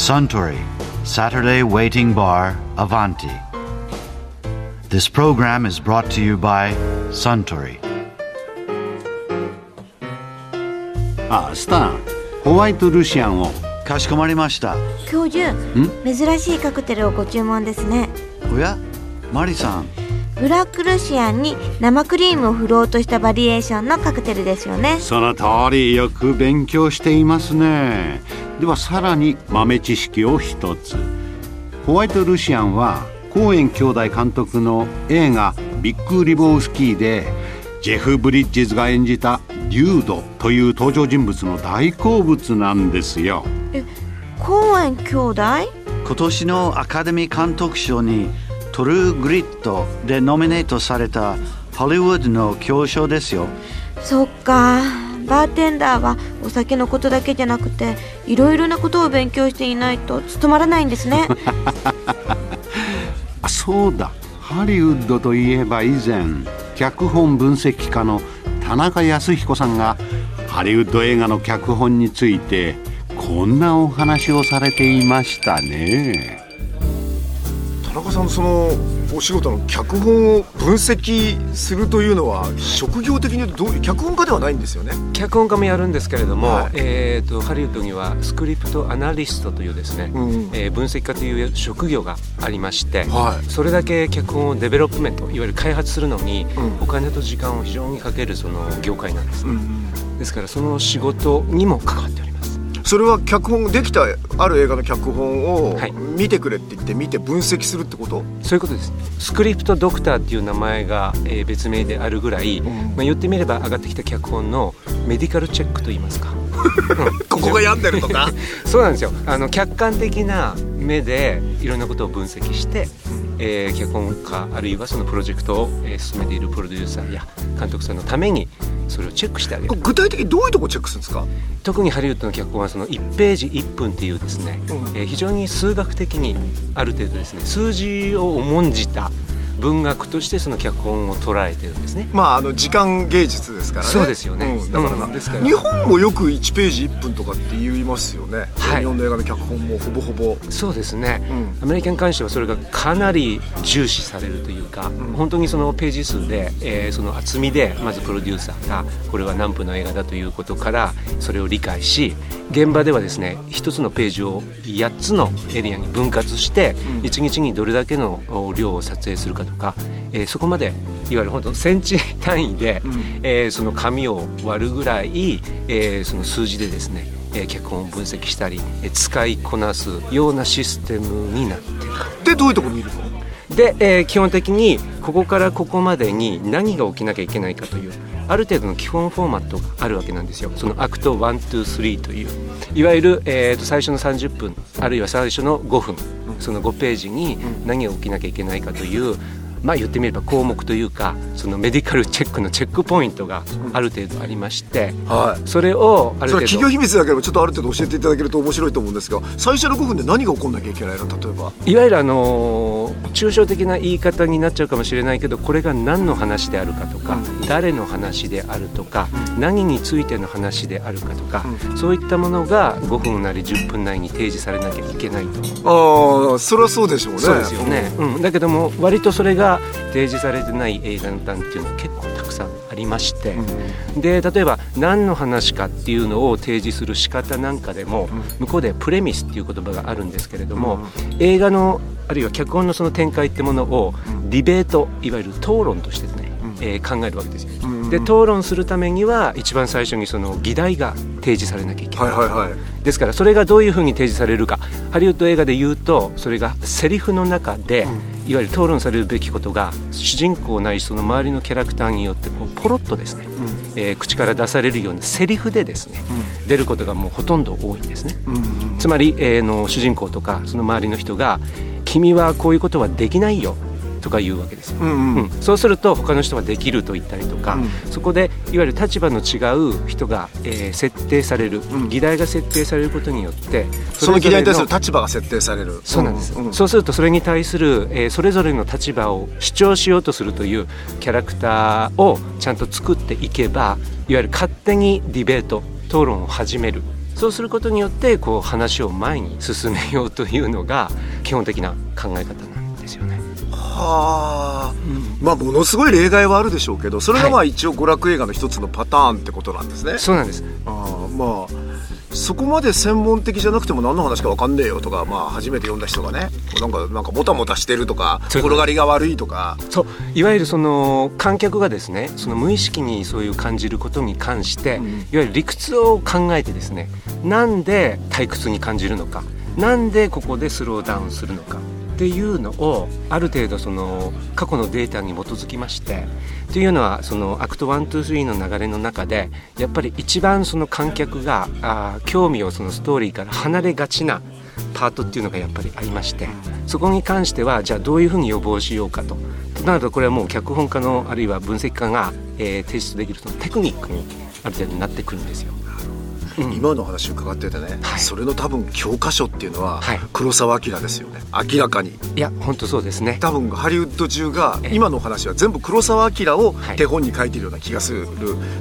Suntory Saturday Waiting Bar Avanti. This program is brought to you by Suntory. あスタンホワイトルシアンをかしこまりました。教授珍しいカクテルをご注文ですねおやマリさん、ブラックルシアンに生クリームを振ろうとしたバリエーションのカクテルですよね。その通りよく勉強していますね。ではさらに豆知識を一つ。ホワイトルシアンはコーエン兄弟監督の映画「ビッグ・リボウスキー」でジェフ・ブリッジズが演じたデュードという登場人物の大好物なんですよ。公園兄弟？今年のアカデミー監督賞にトルーグリッドでノミネートされたハリウッドの教賞ですよ。そっか。バーテンダーはお酒のことだけじゃなくていろいろなことを勉強していないと務まらないんですね。あそうだ。ハリウッドといえば以前脚本分析家の田中康彦さんがハリウッド映画の脚本についてこんなお話をされていましたね田中さんのそのお仕事の脚本を分析するというのは職業的にどう脚本家ではないんですよね？脚本家もやるんですけれども、はい。えー、とハリウッドにはスクリプトアナリストというですね、うんえー分析家という職業がありまして、はい。それだけ脚本をデベロップメントいわゆる開発するのに、うん。お金と時間を非常にかけるその業界なんですね、うん。ですからその仕事にも関わっておりますそれは脚本できたある映画の脚本をはい。見てくれって言って見て分析するってこと、そういうことです。スクリプトドクターっていう名前が、えー別名であるぐらい、ん。まあ、言ってみれば上がってきた脚本のメディカルチェックといいますか、う んここが病んでるとか？そうなんですよ。あの客観的な目でいろんなことを分析して、えー脚本家あるいはそのプロジェクトを、えー進めているプロデューサーや監督さんのためにそれをチェックしてあげる。具体的にどういうとこチェックするんですか？特にハリウッドの脚本はその1ページ1分っていうですね、うん。えー非常に数学的にある程度ですね数字を重んじた文学としてその脚本を捉えてるんですね。まああの時間芸術ですからね。そうですよね。んだからな、うん。ですから日本もよく1ページ1分とかって言いますよね、はい。日本の映画の脚本もほぼほぼ。そうですね、うん。アメリカに関してはそれがかなり重視されるというか、本当にそのページ数で、えーその厚みでまずプロデューサーがこれは何分の映画だということからそれを理解し現場ではですね一つのページを8つのエリアに分割して、一日にどれだけのお量を撮影するかとか、えーそこまでいわゆる本当センチ単位で、えーその紙を割るぐらい、えーその数字でですねえー脚本を分析したり、えー使いこなすようなシステムになってる。でどういうとこ見るの？で、えー基本的にここからここまでに何が起きなきゃいけないかというある程度の基本フォーマットがあるわけなんですよ。そのアクト123という。いわゆる、えーと最初の30分あるいは最初の5分その5ページに何が起きなきゃいけないかというまあ言ってみれば項目というかそのメディカル チェックのチェックポイントがある程度ありましてはい。それをある程度それは企業秘密だけどちょっとある程度教えていただけると面白いと思うんですが最初の5分で何が起こんなきゃいけないの？例えば。いわゆるあのー抽象的な言い方になっちゃうかもしれないけどこれが何の話であるかとか、誰の話であるとか、何についての話であるかとか、そういったものが5分なり10分内に提示されなきゃいけないと。ああそれはそうでしょうね。そうですよね、うん、だけども割とそれが提示されてない映画の段っていうのは結構たくさんありまして、で例えば何の話かっていうのを提示する仕方なんかでも、向こうでプレミスっていう言葉があるんですけれども、映画のあるいは脚本のその展開ってものをディベートいわゆる討論としてですね、えー考えるわけですよ。で討論するためには一番最初にその議題が提示されなきゃいけない。はいはいはい。ですからそれがどういうふうに提示されるか。ハリウッド映画で言うとそれがセリフの中で、いわゆる討論されるべきことが主人公ないしその周りのキャラクターによってこうポロッとですね、えー口から出されるようなセリフでですね、出ることがもうほとんど多いんですね。つまり、えーの主人公とかその周りの人が「君はこういうことはできないよ」とか言うわけです。よ。うんうん。うん。そうすると他の人はできると言ったりとか、そこでいわゆる立場の違う人が、えー設定される、議題が設定されることによってその議題に対する立場が設定される。そうなんです、ん。そうするとそれに対する、えーそれぞれの立場を主張しようとするというキャラクターをちゃんと作っていけばいわゆる勝手にディベート討論を始める。そうすることによってこう話を前に進めようというのが基本的な考え方なんですよね。はあ、まあものすごい例外はあるでしょうけどそれがまあ一応娯楽映画の一つのパターンってことなんですね。そうなんです。ああまあそこまで専門的じゃなくても何の話か分かんねえよとか、まあ、初めて読んだ人がねなんかなんかもたもたしてるとか転がりが悪いとか。そう。いわゆるその観客がですねその無意識にそういう感じることに関して、うん。いわゆる理屈を考えてですねなんで退屈に感じるのかなんでここでスローダウンするのかっていうのをある程度その過去のデータに基づきましてというのはそのアクト123の流れの中でやっぱり一番その観客があ興味をそのストーリーから離れがちなパートっていうのがやっぱりありましてそこに関してはじゃあどういうふうに予防しようかととなるとこれはもう脚本家のあるいは分析家が、えー提出できるそのテクニックにある程度なってくるんですよ。うん。今の話伺っててね、はい。それの多分教科書っていうのははい。黒澤明ですよね。明らかに。いや本当そうですね。多分ハリウッド中がええ。今の話は全部黒澤明をはい。手本に書いてるような気がする、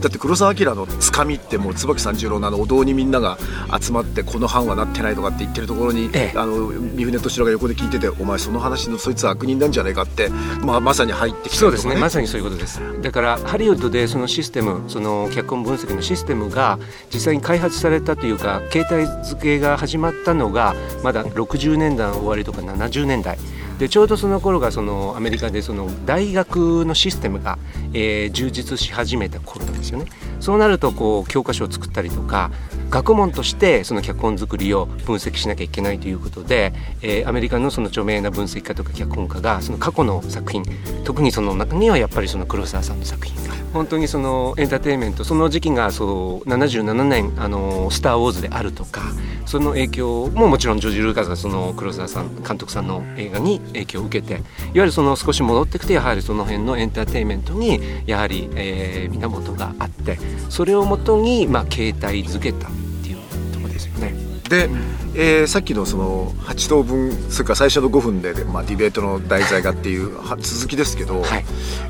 だって黒澤明のつかみってもう椿三十郎のあのお堂にみんなが集まってこの班はなってないとかって言ってるところに、ええ。あの三船敏郎が横で聞いててお前その話のそいつは悪人なんじゃないかって、まあ、まさに入ってきたそうですね。まさにそういうことです。だからハリウッドでそのシステムその脚本分析のシステムが実際に開発されたというか携帯付けが始まったのがまだ60年代の終わりとか70年代。でちょうどその頃がそのアメリカでその大学のシステムが、えー充実し始めた頃なんですよね。そうなるとこう教科書を作ったりとか学問としてその脚本作りを分析しなきゃいけないということで、えーアメリカのその著名な分析家とか脚本家がその過去の作品特にその中にはやっぱりその黒沢さんの作品が。本当にそのエンターテインメントその時期がそう77年あの「スター・ウォーズ」であるとかその影響ももちろんジョージ・ルーカスがその黒沢さん監督さんの映画に影響を受けていわゆるその少し戻ってきてやはりその辺のエンターテインメントにやはり、えー源があってそれをもとにまあ形態づけた。でえーさっきのその8等分それから最初の5分で、まあ、ディベートの題材がっていうは続きですけど、はい。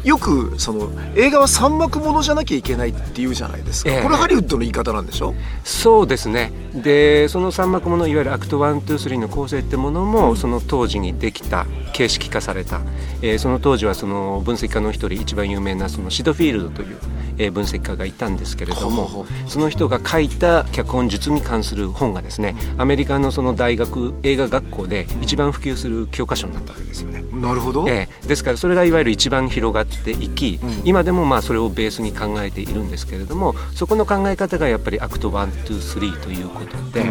よくその映画は三幕ものじゃなきゃいけないって言うじゃないですか、ええ。これハリウッドの言い方なんでしょ？そうですね。でその三幕ものいわゆるアクト123の構成ってものもその当時にできた形式化された、えーその当時はその分析家の一人一番有名なそのシドフィールドという、えー分析家がいたんですけれどもその人が書いた脚本術に関する本がですねアメリカのその大学映画学校で一番普及する教科書になったわけですよね。なるほど、ええ、ですからそれがいわゆる一番広がっていき、今でもまあそれをベースに考えているんですけれどもそこの考え方がやっぱりアクト123ということで、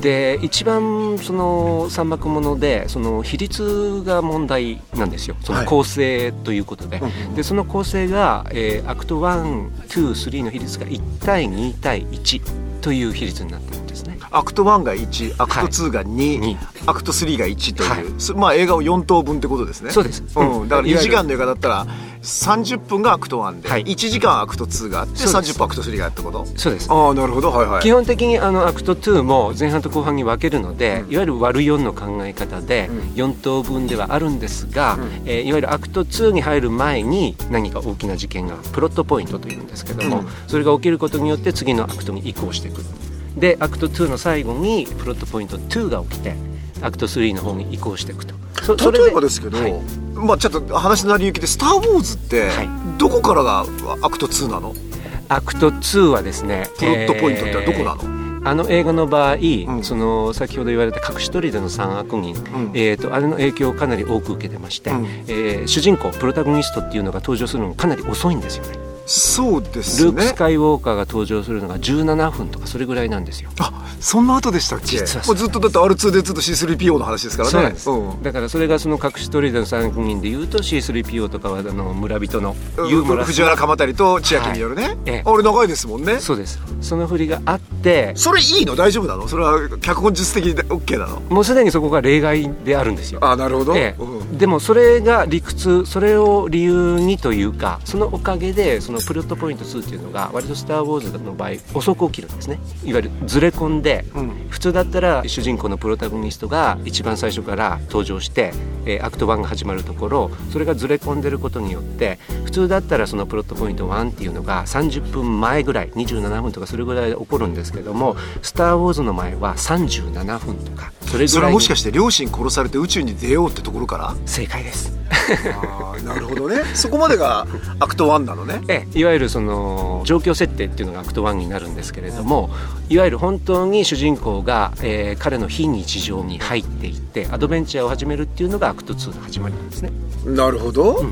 で一番その三幕ものでその比率が問題なんですよ。その構成ということで,、でその構成が、えーアクト123の比率が1対2対1という比率になっています。アクト1が1アクト2が2、二アクト3が1という、まあ映画を4等分ってことですね。そうです。うん、だから2いわゆる。時間の映画だったら30分がアクト1で、はい。1時間アクト2があってそうです。30分アクト3があってこと。そうです。ああなるほど。はいはい。基本的にあのアクト2も前半と後半に分けるので、いわゆる割る4の考え方で4等分ではあるんですが、えーいわゆるアクト2に入る前に何か大きな事件がプロットポイントというんですけども、うん。それが起きることによって次のアクトに移行していくでアクト2の最後にプロットポイント2が起きてアクト3の方に移行していくと。例えばですけど、はい。まあちょっと話の成り行きで「スター・ウォーズ」って、はい。どこからがアクト2なの？アクト2はですねプロットポイントってどこなの、あの映画の場合、ん。その先ほど言われた隠し砦の三悪人、ん。えー、とあれの影響をかなり多く受けてまして、うん。えー主人公プロタゴニストっていうのが登場するのがかなり遅いんですよね。そうですね。ルーク・スカイウォーカーが登場するのが17分とかそれぐらいなんですよ。あそんな後でしたっけ？実はずっとだって R2 でずっと C3PO の話ですからね。そうなんです、ん。だからそれがその隠し砦の三悪人でいうと C3PO とかはあの村人のユーモラス藤原鎌足と千秋によるね、はいええ。あれ長いですもんね。そうです。その振りがあってそれいいの？大丈夫なの？それは脚本術的で OK なの？もうすでにそこが例外であるんですよ。あなるほど、ええ。うん。でもそれが理屈それを理由にというかそのおかげでそのプロットポイント2っていうのが割と「スター・ウォーズ」の場合遅く起きるんですね。いわゆるずれ込んで、うん。普通だったら主人公のプロタゴニストが一番最初から登場して、えーアクト1が始まるところそれがずれ込んでることによって普通だったらそのプロットポイント1っていうのが30分前ぐらい27分とかそれぐらいで起こるんですけども「スター・ウォーズ」の前は37分とかそれそれはもしかして両親殺されて宇宙に出ようってところから？正解です。なるほどね。そこまでがアクト1なのね。ええいわゆるその状況設定っていうのがアクト1になるんですけれどもいわゆる本当に主人公が、えー彼の非日常に入っていってアドベンチャーを始めるっていうのがアクト2の始まりなんですね。なるほど、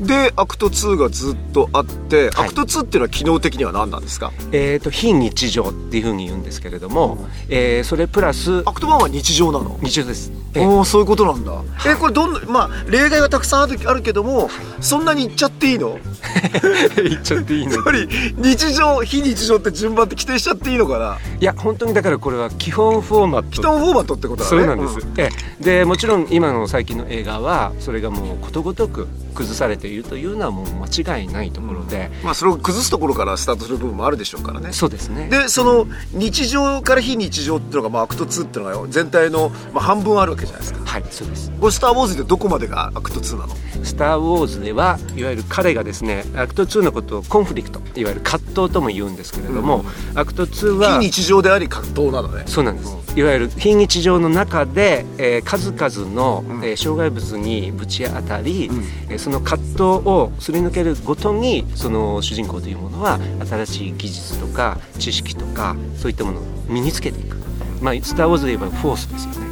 でアクト2がずっとあって、はい。アクト2っていうのは機能的には何なんですか？えー、と非日常っていうふうに言うんですけれども、えーそれプラスアクト1は日常なの？日常です。ええ。おおそういうことなんだ。えこれどんなまあ例外はたくさんあるあるけどもそんなに言っちゃっていいの？言っちゃっていいの？やっぱり日常非日常って順番って規定しちゃっていいのかな？いや本当にだからこれは基本フォーマット。基本フォーマットってことだね。そうなんです、ええ。でもちろん今の最近の映画はそれがもうことごとく崩されているというのはもう間違いないところで、まあそれを崩すところからスタートする部分もあるでしょうからね。そうですね。でその日常から非日常っていうのが、まあ、アクト2っていうのが全体の、まあ、半分あるわけじゃないですか。はいそうです。これ「スター・ウォーズ」でどこまでがアクト2なの「スター・ウォーズ」ではいわゆる彼がですねアクト2のことをコンフリクトいわゆる葛藤とも言うんですけれども、アクト2は非日常であり葛藤なのね。そうなんです。いわゆる非日常の中で、えー数々の、えー障害物にぶち当たり、えーその葛藤をすり抜けるごとにその主人公というものは新しい技術とか知識とかそういったものを身につけていく。まあ、スター・ウォーズで言えばフォースですよね。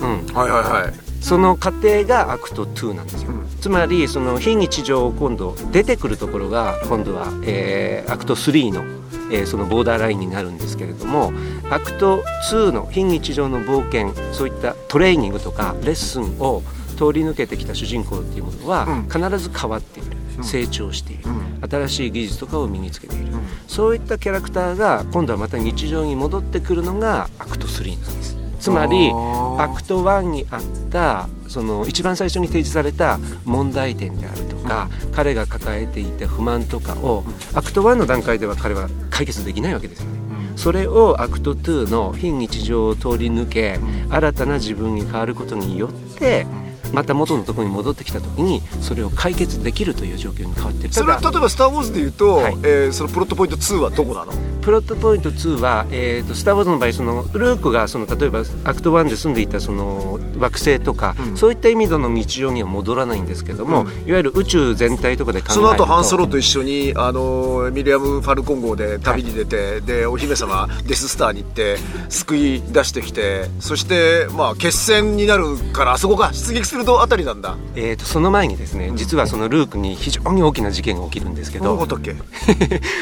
うん、はいはいはい。その過程がアクト2なんですよ、つまりその非日常を今度出てくるところが今度は、えーアクト3の、えーそのボーダーラインになるんですけれどもアクト2の非日常の冒険そういったトレーニングとかレッスンを通り抜けてきた主人公っていうものはうん。必ず変わっている、成長している、う新しい技術とかを身につけている、そういったキャラクターが今度はまた日常に戻ってくるのがアクト3なんです。つまりアクト1にあったその一番最初に提示された問題点であるとか、彼が抱えていた不満とかをアクト1の段階では彼は解決できないわけですよね。それをアクト2の非日常を通り抜け、新たな自分に変わることによってまた元のところに戻ってきた時にそれを解決できるという状況に変わってる。それは例えば「スター・ウォーズ」でいうと、はい。えーそのプロットポイント2はどこなの？プロットポイント2は、えー、とスター・ウォーズの場合そのルークがその例えばアクト1で住んでいたその惑星とか、そういった意味での日常には戻らないんですけども、いわゆる宇宙全体とかで考えるとその後ハンソロと一緒にあのミレニアム・ファルコン号で旅に出て、でお姫様デススターに行って救い出してきてそしてまあ決戦になるからあそこが出撃するとあたりなんだ。えー、とその前にですね実はそのルークに非常に大きな事件が起きるんですけどどうだっけ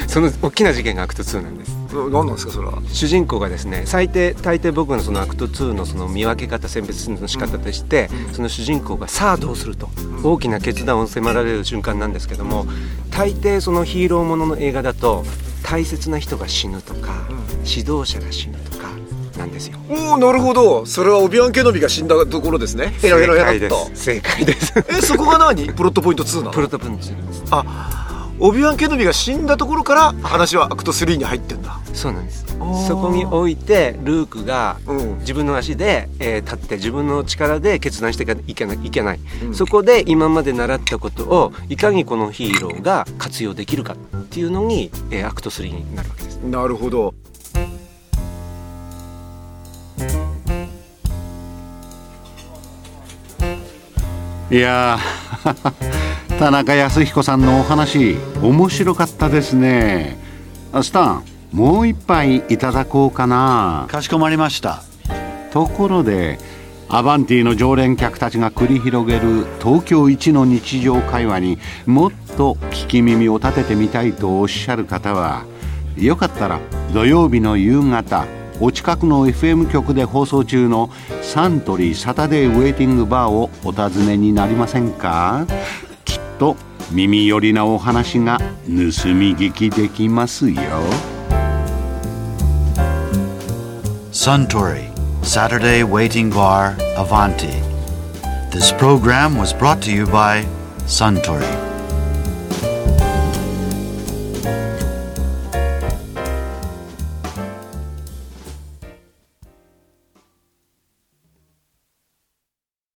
その大きな事件がアクト2なんです何なんですかそれは主人公がですね最低大抵僕のそのアクト2のその見分け方選別の仕方として、その主人公がさあどうすると大きな決断を迫られる瞬間なんですけども大抵そのヒーローものの映画だと大切な人が死ぬとか、指導者が死ぬとかなんですよ。おおなるほど。それはオビワン・ケノビが死んだところですね。ヘラヘラヘラっと正解です。えそこが何？プロットポイント2なの？プロットポイント2なんです。あオビワン・ケノビが死んだところから話はアクト3に入ってんだ。そうなんです。ー。そこにおいてルークがうん。自分の足で、えー立って自分の力で決断していけないいけない、そこで今まで習ったことをいかにこのヒーローが活用できるかっていうのに、えーアクト3になるわけです。なるほどいやー。田中康彦さんのお話面白かったですね。あスタンもう一杯いただこうかな。かしこまりました。ところでアバンティの常連客たちが繰り広げる東京一の日常会話にもっと聞き耳を立ててみたいとおっしゃる方はよかったら土曜日の夕方お近くの FM 局で放送中のサントリーサタデーウェイティングバーをお尋ねになりませんか？きっと耳寄りなお話が盗み聞きできますよ。サントリーサタデーウェイティングバーアヴァンティ This program was brought to you by サントリー